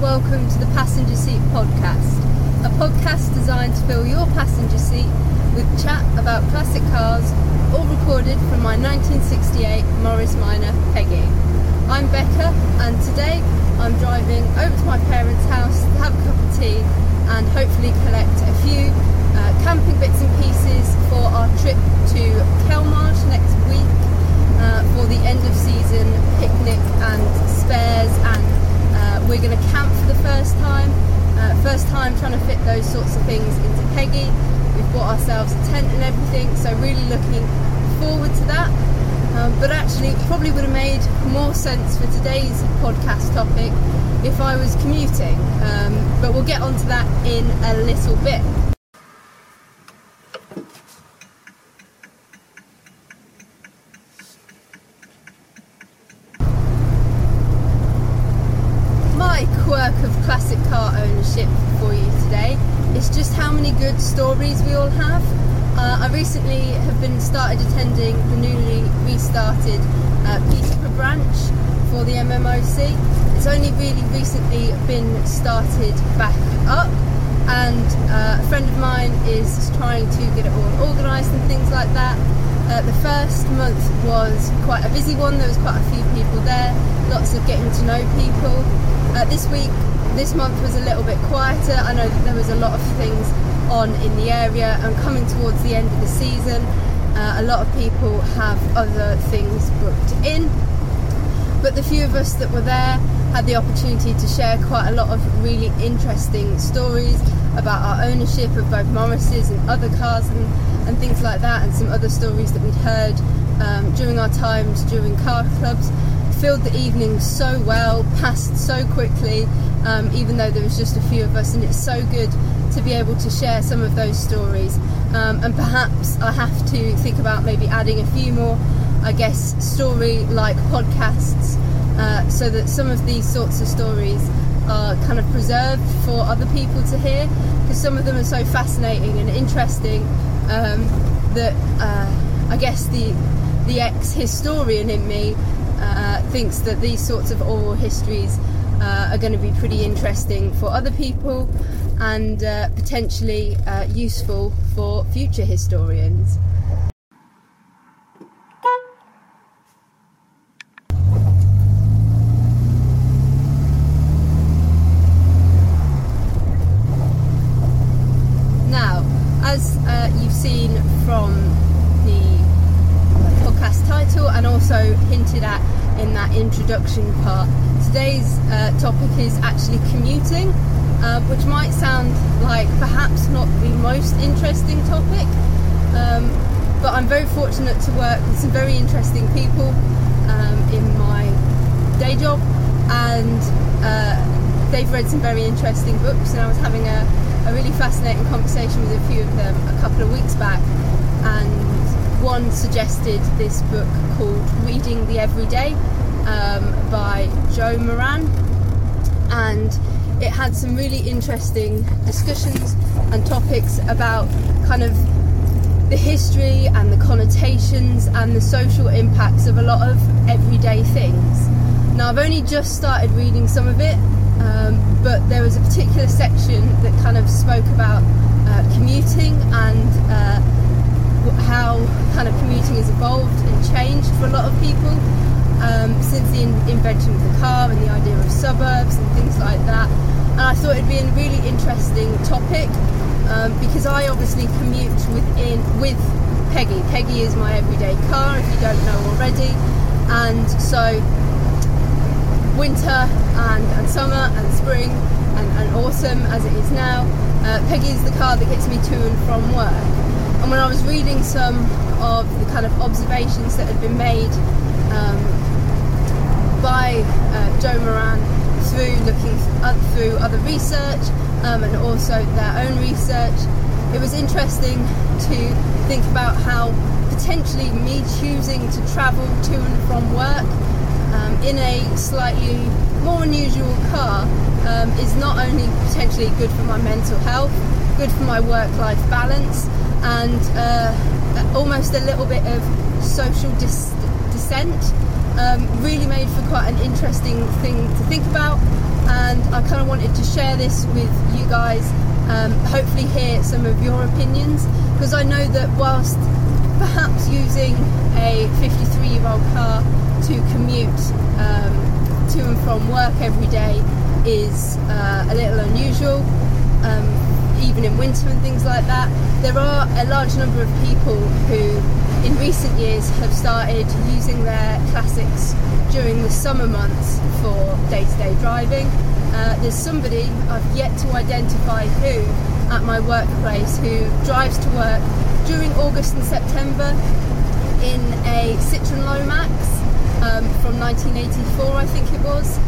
welcome to the Passenger Seat Podcast, a podcast designed to fill your passenger seat with chat about classic cars, all recorded from my 1968 Morris Minor Peggy. I'm Becca, and today I'm driving over to my parents' house to have a cup of tea and hopefully collect a few uh, camping bits and pieces for our trip to Kelmarsh next week uh, for the end of season picnic and spares and we're going to camp for the first time. Uh, first time trying to fit those sorts of things into Peggy. We've bought ourselves a tent and everything so really looking forward to that. Um, but actually it probably would have made more sense for today's podcast topic if I was commuting. Um, but we'll get onto that in a little bit my quirk of classic car ownership for you today is just how many good stories we all have. Uh, I recently have been started attending the newly restarted uh, Peterborough branch for the MMOC. It's only really recently been started back up, and uh, a friend of mine is trying to get it all organised and things like that. Uh, the first month was quite a busy one. There was quite a few people there, lots of getting to know people. Uh, this week, this month was a little bit quieter. I know that there was a lot of things on in the area, and coming towards the end of the season, uh, a lot of people have other things booked in. But the few of us that were there had the opportunity to share quite a lot of really interesting stories about our ownership of both Morrises and other cars and, and things like that, and some other stories that we'd heard um, during our times during car clubs. Filled the evening so well, passed so quickly, um, even though there was just a few of us, and it's so good to be able to share some of those stories. Um, and perhaps I have to think about maybe adding a few more, I guess, story like podcasts uh, so that some of these sorts of stories are kind of preserved for other people to hear because some of them are so fascinating and interesting um, that uh, I guess the the ex-historian in me uh, thinks that these sorts of oral histories uh, are going to be pretty interesting for other people and uh, potentially uh, useful for future historians. Now, as uh, you've seen from the podcast title and also hinted at in that introduction part, today's uh, topic is actually commuting, uh, which might sound like perhaps not the most interesting topic, um, but I'm very fortunate to work with some very interesting people um, in my day job, and uh, they've read some very interesting books, and I was having a, a really fascinating conversation with a few of them a couple of weeks back, and one suggested this book called Reading the Everyday um, by Joe Moran, and it had some really interesting discussions and topics about kind of the history and the connotations and the social impacts of a lot of everyday things. Now, I've only just started reading some of it, um, but there was a particular section that kind of spoke about uh, commuting and uh, how kind of commuting has evolved and changed for a lot of people um, since the in- invention of the car and the idea of suburbs and things like that. And I thought it'd be a really interesting topic um, because I obviously commute within with Peggy. Peggy is my everyday car, if you don't know already, and so winter and, and summer and spring and, and autumn as it is now, uh, Peggy is the car that gets me to and from work. And when I was reading some of the kind of observations that had been made um, by uh, Joe Moran through looking th- through other research um, and also their own research, it was interesting to think about how potentially me choosing to travel to and from work um, in a slightly more unusual car um, is not only potentially good for my mental health, good for my work-life balance, and uh, almost a little bit of social dis- dissent Um, really made for quite an interesting thing to think about, and I kind of wanted to share this with you guys. Um, hopefully, hear some of your opinions because I know that whilst perhaps using a 53 year old car to commute um, to and from work every day is uh, a little unusual, um, even in winter and things like that. There are a large number of people who, in recent years, have started using their classics during the summer months for day to day driving. Uh, there's somebody, I've yet to identify who, at my workplace who drives to work during August and September in a Citroen Lomax um, from 1984, I think it was,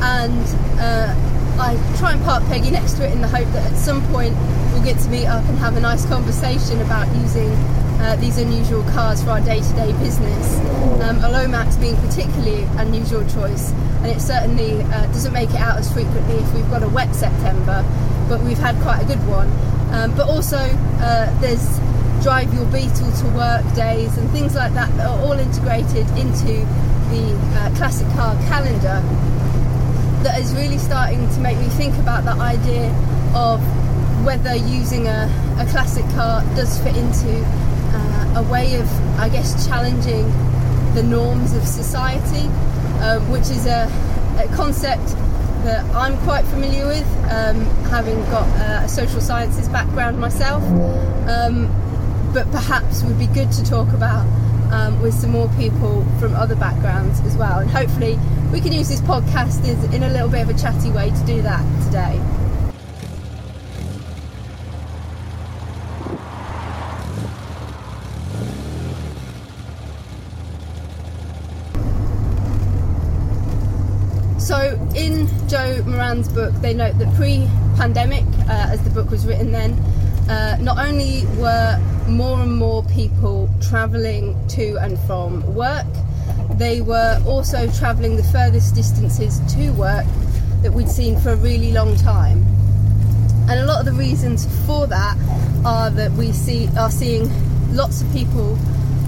and uh, I try and park Peggy next to it in the hope that at some point we'll get to meet up and have a nice conversation about using uh, these unusual cars for our day-to-day business. Um, a Lomax being particularly unusual choice, and it certainly uh, doesn't make it out as frequently if we've got a wet September, but we've had quite a good one. Um, but also, uh, there's drive your Beetle to work days and things like that that are all integrated into the uh, classic car calendar that is really starting to make me think about the idea of whether using a, a classic car does fit into uh, a way of, I guess, challenging the norms of society, uh, which is a, a, concept that I'm quite familiar with, um, having got a social sciences background myself. Um, but perhaps would be good to talk about um, with some more people from other backgrounds as well. And hopefully, we can use this podcast in a little bit of a chatty way to do that today. So, in Joe Moran's book, they note that pre pandemic, uh, as the book was written then, uh, not only were more and more people travelling to and from work, they were also travelling the furthest distances to work that we'd seen for a really long time. And a lot of the reasons for that are that we see are seeing lots of people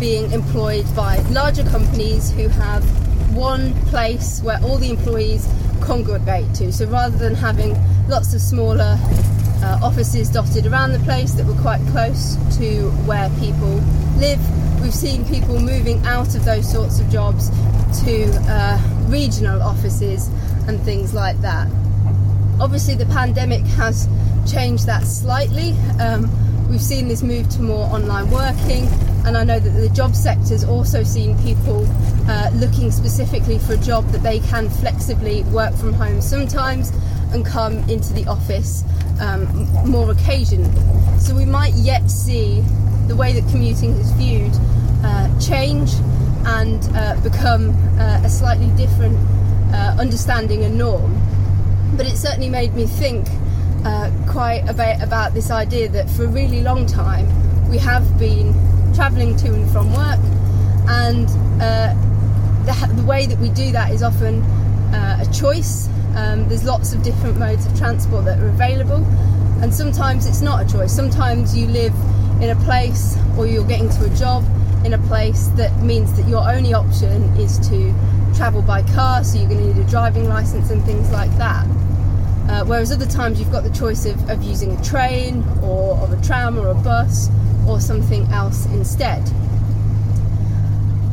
being employed by larger companies who have one place where all the employees congregate to. So rather than having lots of smaller uh, offices dotted around the place that were quite close to where people live. We've seen people moving out of those sorts of jobs to uh, regional offices and things like that. Obviously, the pandemic has changed that slightly. Um, we've seen this move to more online working, and I know that the job sector's also seen people uh, looking specifically for a job that they can flexibly work from home sometimes and come into the office um, more occasionally. So we might yet see the way that commuting is viewed uh, change and uh, become uh, a slightly different uh, understanding and norm. But it certainly made me think uh, quite a bit about this idea that for a really long time we have been travelling to and from work, and uh, the, the, way that we do that is often a choice um, there's lots of different modes of transport that are available, and sometimes it's not a choice. Sometimes you live in a place or you're getting to a job in a place that means that your only option is to travel by car, so you're going to need a driving license and things like that. Uh, whereas other times you've got the choice of, of using a train or of a tram or a bus or something else instead.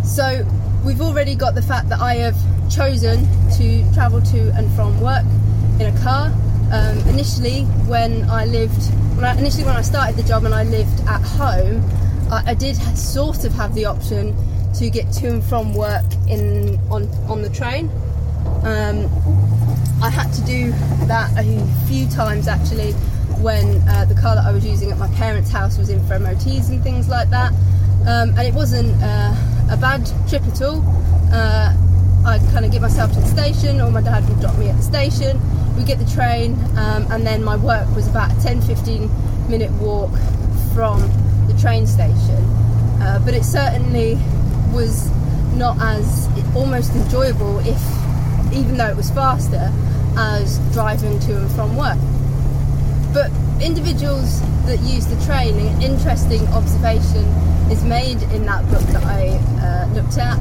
So we've already got the fact that I have chosen to travel to and from work in a car. Um, initially, when I lived, when I, initially when I started the job and I lived at home, I, I did sort of have the option to get to and from work in on on the train. Um, I had to do that a few times actually when uh, the car that I was using at my parents' house was in for MOTs and things like that. Um, and it wasn't uh, a bad trip at all. Uh, I'd kind of get myself to the station, or my dad would drop me at the station. We get the train, um, and then my work was about a 10 15 minute walk from the train station. Uh, but it certainly was not as almost enjoyable, if even though it was faster, as driving to and from work. But individuals that use the train, an interesting observation is made in that book that I uh, looked at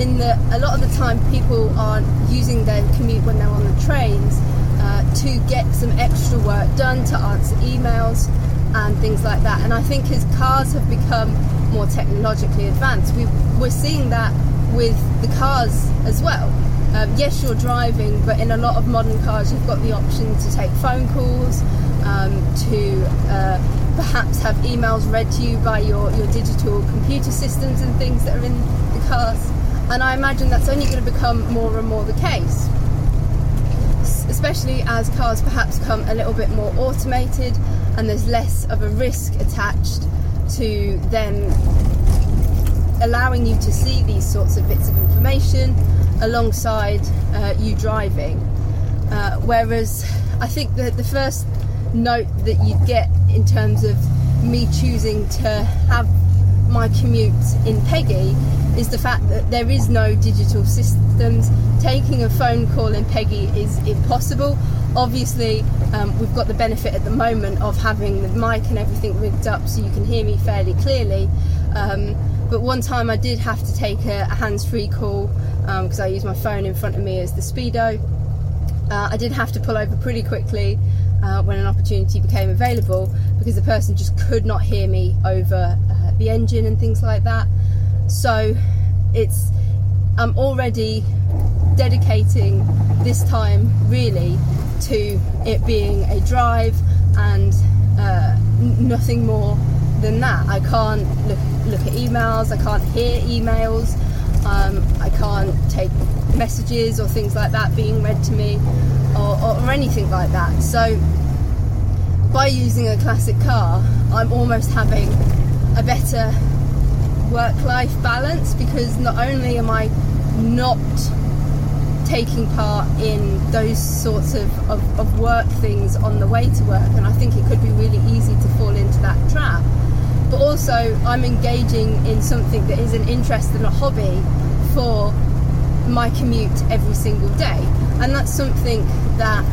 in that a lot of the time people aren't using their commute when they're on the trains uh, to get some extra work done, to answer emails and things like that. And I think as cars have become more technologically advanced, we we're seeing that with the cars as well. Um, yes, you're driving, but in a lot of modern cars, you've got the option to take phone calls, um, to uh, perhaps have emails read to you by your, your digital computer systems and things that are in the cars. And I imagine that's only going to become more and more the case, especially as cars perhaps come a little bit more automated and there's less of a risk attached to them allowing you to see these sorts of bits of information alongside uh, you driving. Uh, whereas I think that the first note that you get in terms of me choosing to have my commute in Peggy is the fact that there is no digital systems. Taking a phone call in Peggy is impossible. Obviously, um, we've got the benefit at the moment of having the mic and everything rigged up so you can hear me fairly clearly. Um, but one time I did have to take a, a hands free call because um, I use my phone in front of me as the speedo. Uh, I did have to pull over pretty quickly uh, when an opportunity became available because the person just could not hear me over uh, the engine and things like that. So it's I'm already dedicating this time really to it being a drive and uh, nothing more than that. I can't look, look at emails, I can't hear emails, um, I can't take messages or things like that being read to me or, or, or anything like that. So by using a classic car, I'm almost having a better work life balance because not only am I not taking part in those sorts of, of, of, work things on the way to work, and I think it could be really easy to fall into that trap. But also, I'm engaging in something that is an interest and a hobby for my commute every single day, and that's something that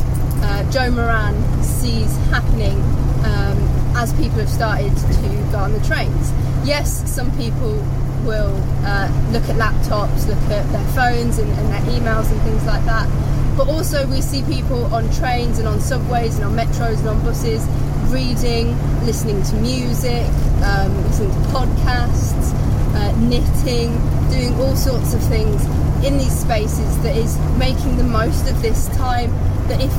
uh, Joe Moran sees happening um, as people have started to go on the trains. Yes, some people will uh, look at laptops, look at their phones and, and, their emails and things like that. But also, we see people on trains and on subways and on metros and on buses reading, listening to music, um, listening to podcasts, uh, knitting, doing all sorts of things in these spaces that is making the most of this time that if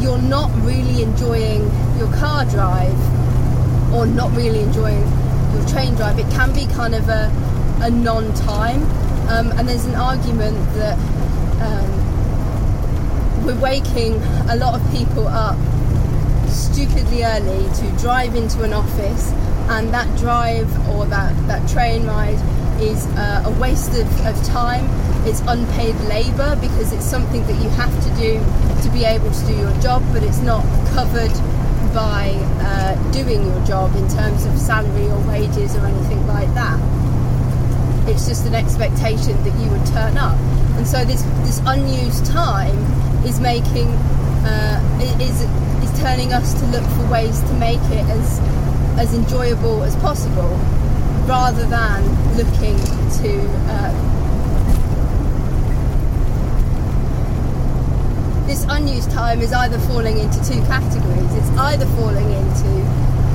you're not really enjoying your car drive or not really enjoying your train drive, it can be kind of a, a non time. Um, and there's an argument that um, we're waking a lot of people up stupidly early to drive into an office, and that drive or that, that train ride is uh, a waste of, of time it's unpaid labour because it's something that you have to do to be able to do your job, but it's not covered by uh, doing your job in terms of salary or wages or anything like that. It's just an expectation that you would turn up, and so this this unused time is making uh, is is turning us to look for ways to make it as as enjoyable as possible, rather than looking to uh, this unused time is either falling into two categories. It's either falling into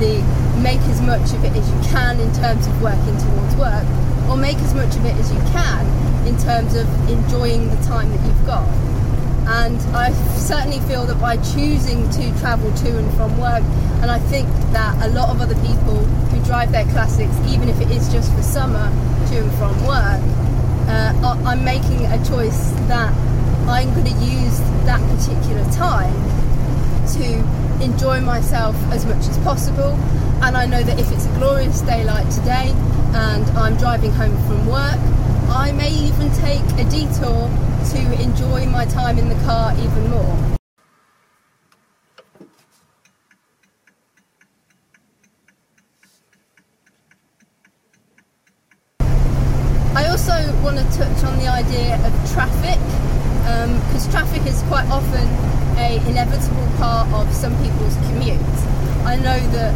the make as much of it as you can in terms of working towards work, or make as much of it as you can in terms of enjoying the time that you've got. And I certainly feel that by choosing to travel to and from work, and I think that a lot of other people who drive their classics, even if it is just for summer to and from work, uh, I'm making a choice that I'm going to use that particular time to enjoy myself as much as possible. And I know that if it's a glorious day like today and I'm driving home from work, I may even take a detour to enjoy my time in the car even more. I also want to touch on the idea of traffic because um, traffic is quite often a inevitable part of some people's commute. I know that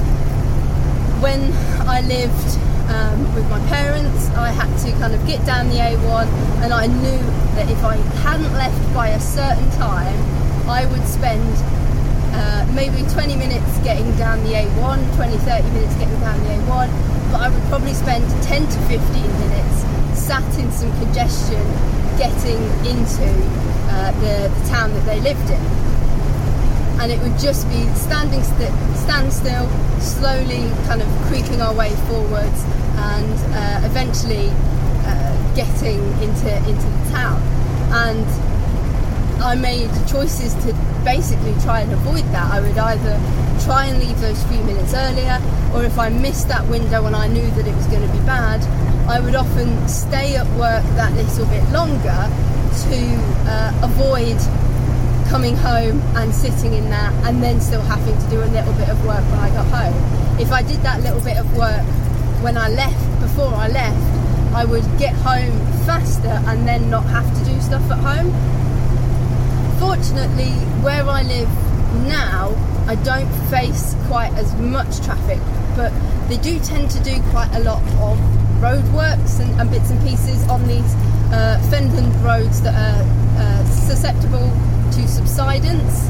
when I lived um, with my parents, I had to kind of get down the A1, and I knew that if I hadn't left by a certain time, I would spend uh, maybe 20 minutes getting down the A1, 20 30 minutes getting down the A1, but I would probably spend 10 to 15 minutes sat in some congestion getting into uh, the, the town that they lived in and it would just be standing st- stand still, slowly kind of creeping our way forwards, and uh, eventually uh, getting into into the town. And I made choices to basically try and avoid that. I would either try and leave those few minutes earlier, or if I missed that window and I knew that it was going to be bad, I would often stay at work that little bit longer to uh, avoid coming home and sitting in that and then still having to do a little bit of work when I got home. If I did that little bit of work when I left, before I left, I would get home faster and then not have to do stuff at home. Fortunately, where I live now, I don't face quite as much traffic, but they do tend to do quite a lot of roadworks and, and bits and pieces on these uh, Fenland roads that are uh, susceptible to subsidence.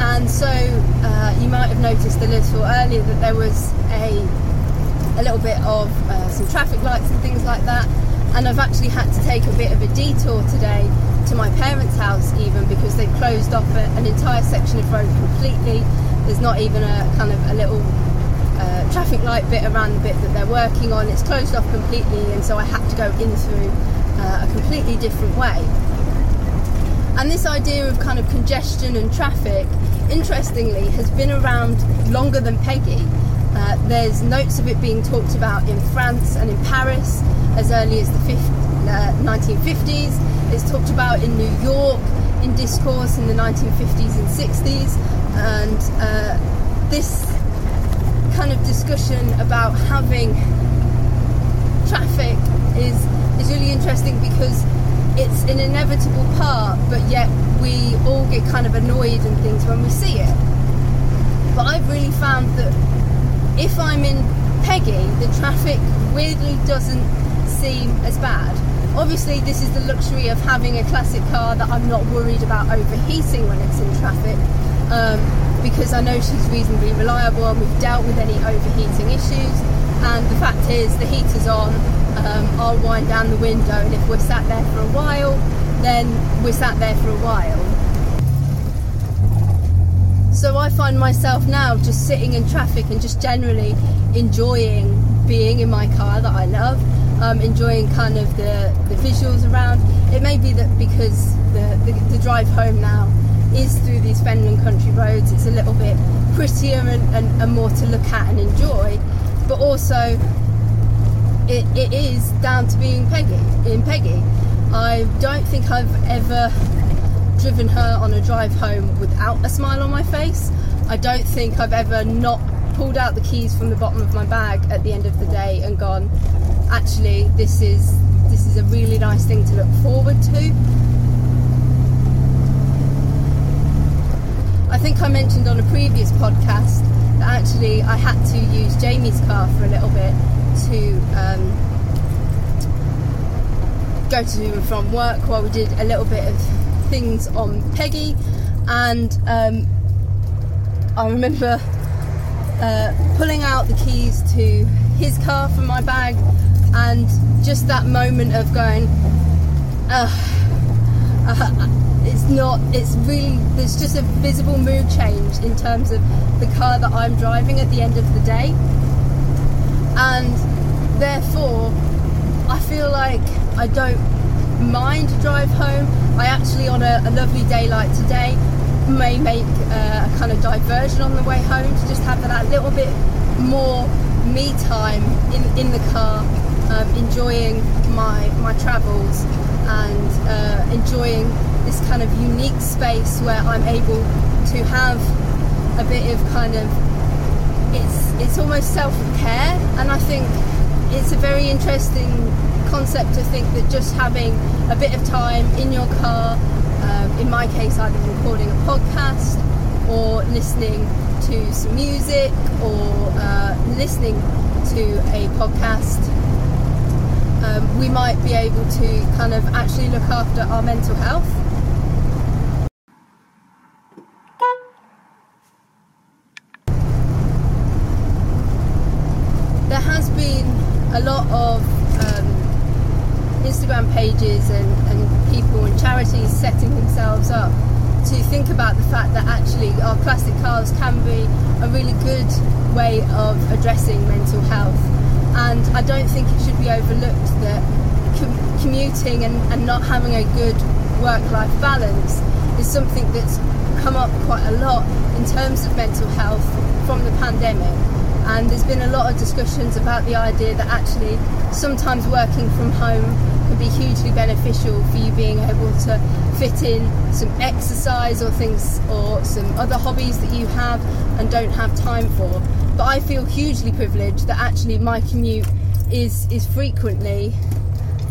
And so uh, you might have noticed a little earlier that there was a a little bit of uh, some traffic lights and things like that. And I've actually had to take a bit of a detour today to my parents' house, even because they've closed off a, an entire section of road completely. There's not even a kind of a little uh, traffic light bit around the bit that they're working on. It's closed off completely, and so I had to go in through uh, a completely different way. And this idea of kind of congestion and traffic, interestingly, has been around longer than Peggy. Uh, there's notes of it being talked about in France and in Paris as early as the 50, uh, 1950s. It's talked about in New York in discourse in the 1950s and 60s. And uh, this kind of discussion about having traffic is, is really interesting because it's an inevitable part, but yet we all get kind of annoyed and things when we see it. But I've really found that if I'm in Peggy, the traffic weirdly doesn't seem as bad. Obviously, this is the luxury of having a classic car that I'm not worried about overheating when it's in traffic, um, because I know she's reasonably reliable and we've dealt with any overheating issues. And the fact is, the heater's on, um, I'll wind down the window, and if we're sat there for a while, then we're sat there for a while. So I find myself now just sitting in traffic and just generally enjoying being in my car that I love, um, enjoying kind of the, the visuals around. It may be that because the, the, the drive home now is through these Fenland country roads, it's a little bit prettier and, and, and more to look at and enjoy, but also it, it is down to being Peggy in Peggy. I don't think I've ever driven her on a drive home without a smile on my face. I don't think I've ever not pulled out the keys from the bottom of my bag at the end of the day and gone, actually, this is this is a really nice thing to look forward to. I think I mentioned on a previous podcast that actually I had to use Jamie's car for a little bit to um, go to and from work while we did a little bit of things on Peggy, and um, I remember uh, pulling out the keys to his car from my bag, and just that moment of going, uh, it's not, it's really, there's just a visible mood change in terms of the car that I'm driving at the end of the day and therefore I feel like I don't mind drive home. I actually, on a, a lovely day like today, may make uh, a kind of diversion on the way home to just have that little bit more me time in, in the car, um, enjoying my my travels and uh, enjoying this kind of unique space where I'm able to have a bit of kind of it's it's almost self-care and I think it's a very interesting concept to think that just having a bit of time in your car um, in my case either recording a podcast or listening to some music or uh, listening to a podcast, um, we might be able to kind of actually look after our mental health. There has been a lot of um, Pages and, and people and charities setting themselves up to think about the fact that actually our classic cars can be a really good way of addressing mental health. And I don't think it should be overlooked that com- commuting and, and not having a good work life balance is something that's come up quite a lot in terms of mental health from the pandemic. And there's been a lot of discussions about the idea that actually sometimes working from home can be hugely beneficial for you being able to fit in some exercise or things or some other hobbies that you have and don't have time for. But I feel hugely privileged that actually my commute is is frequently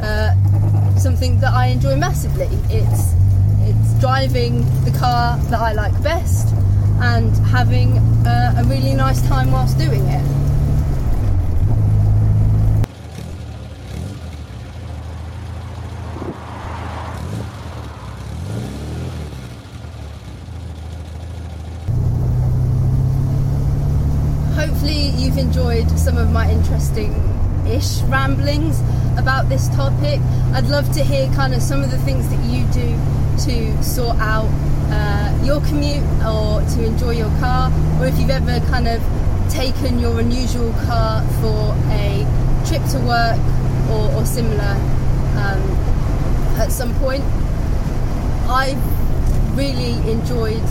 uh, something that I enjoy massively. It's it's driving the car that I like best and having uh, a really nice time whilst doing it. Hopefully, you've enjoyed some of my interesting ish ramblings about this topic. I'd love to hear kind of some of the things that you do to sort out uh, your commute or to enjoy your car, or if you've ever kind of taken your unusual car for a trip to work or, or similar um, at some point. I really enjoyed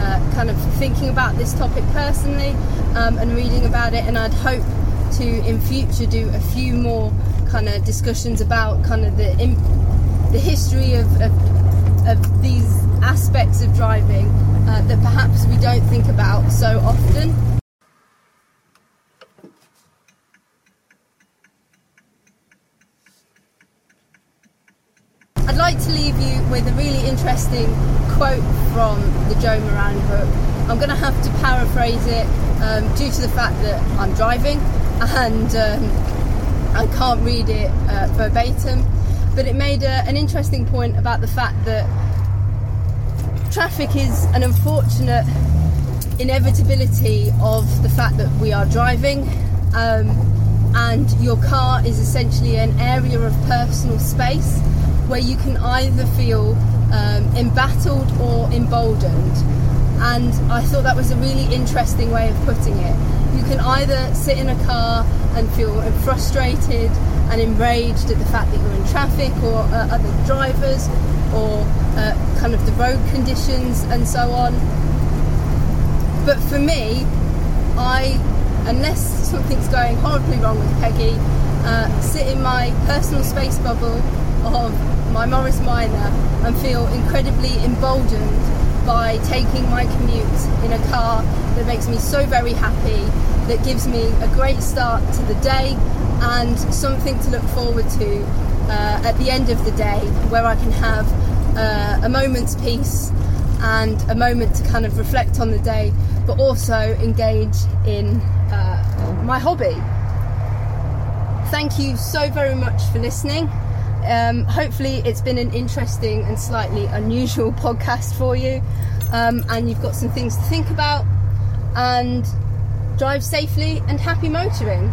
uh, kind of thinking about this topic personally um, and reading about it, and I'd hope to in future do a few more kind of discussions about kind of the the history of, of, of these aspects of driving uh, that perhaps we don't think about so often. I'd like to leave you with a really interesting quote from the Joe Moran book. I'm going to have to paraphrase it um, due to the fact that I'm driving and um, I can't read it uh, verbatim. But it made a, an interesting point about the fact that traffic is an unfortunate inevitability of the fact that we are driving. Um, and your car is essentially an area of personal space where you can either feel um, embattled or emboldened. And I thought that was a really interesting way of putting it. You can either sit in a car and feel frustrated and enraged at the fact that you're in traffic or uh, other drivers or uh, kind of the road conditions and so on. But for me, I, unless something's going horribly wrong with Peggy, uh, sit in my personal space bubble of my Morris Minor and feel incredibly emboldened by taking my commute in a car that makes me so very happy, that gives me a great start to the day and something to look forward to uh, at the end of the day where I can have uh, a moment's peace and a moment to kind of reflect on the day, but also engage in uh, my hobby. Thank you so very much for listening. Um, hopefully, it's been an interesting and slightly unusual podcast for you, um, and you've got some things to think about. And drive safely and happy motoring.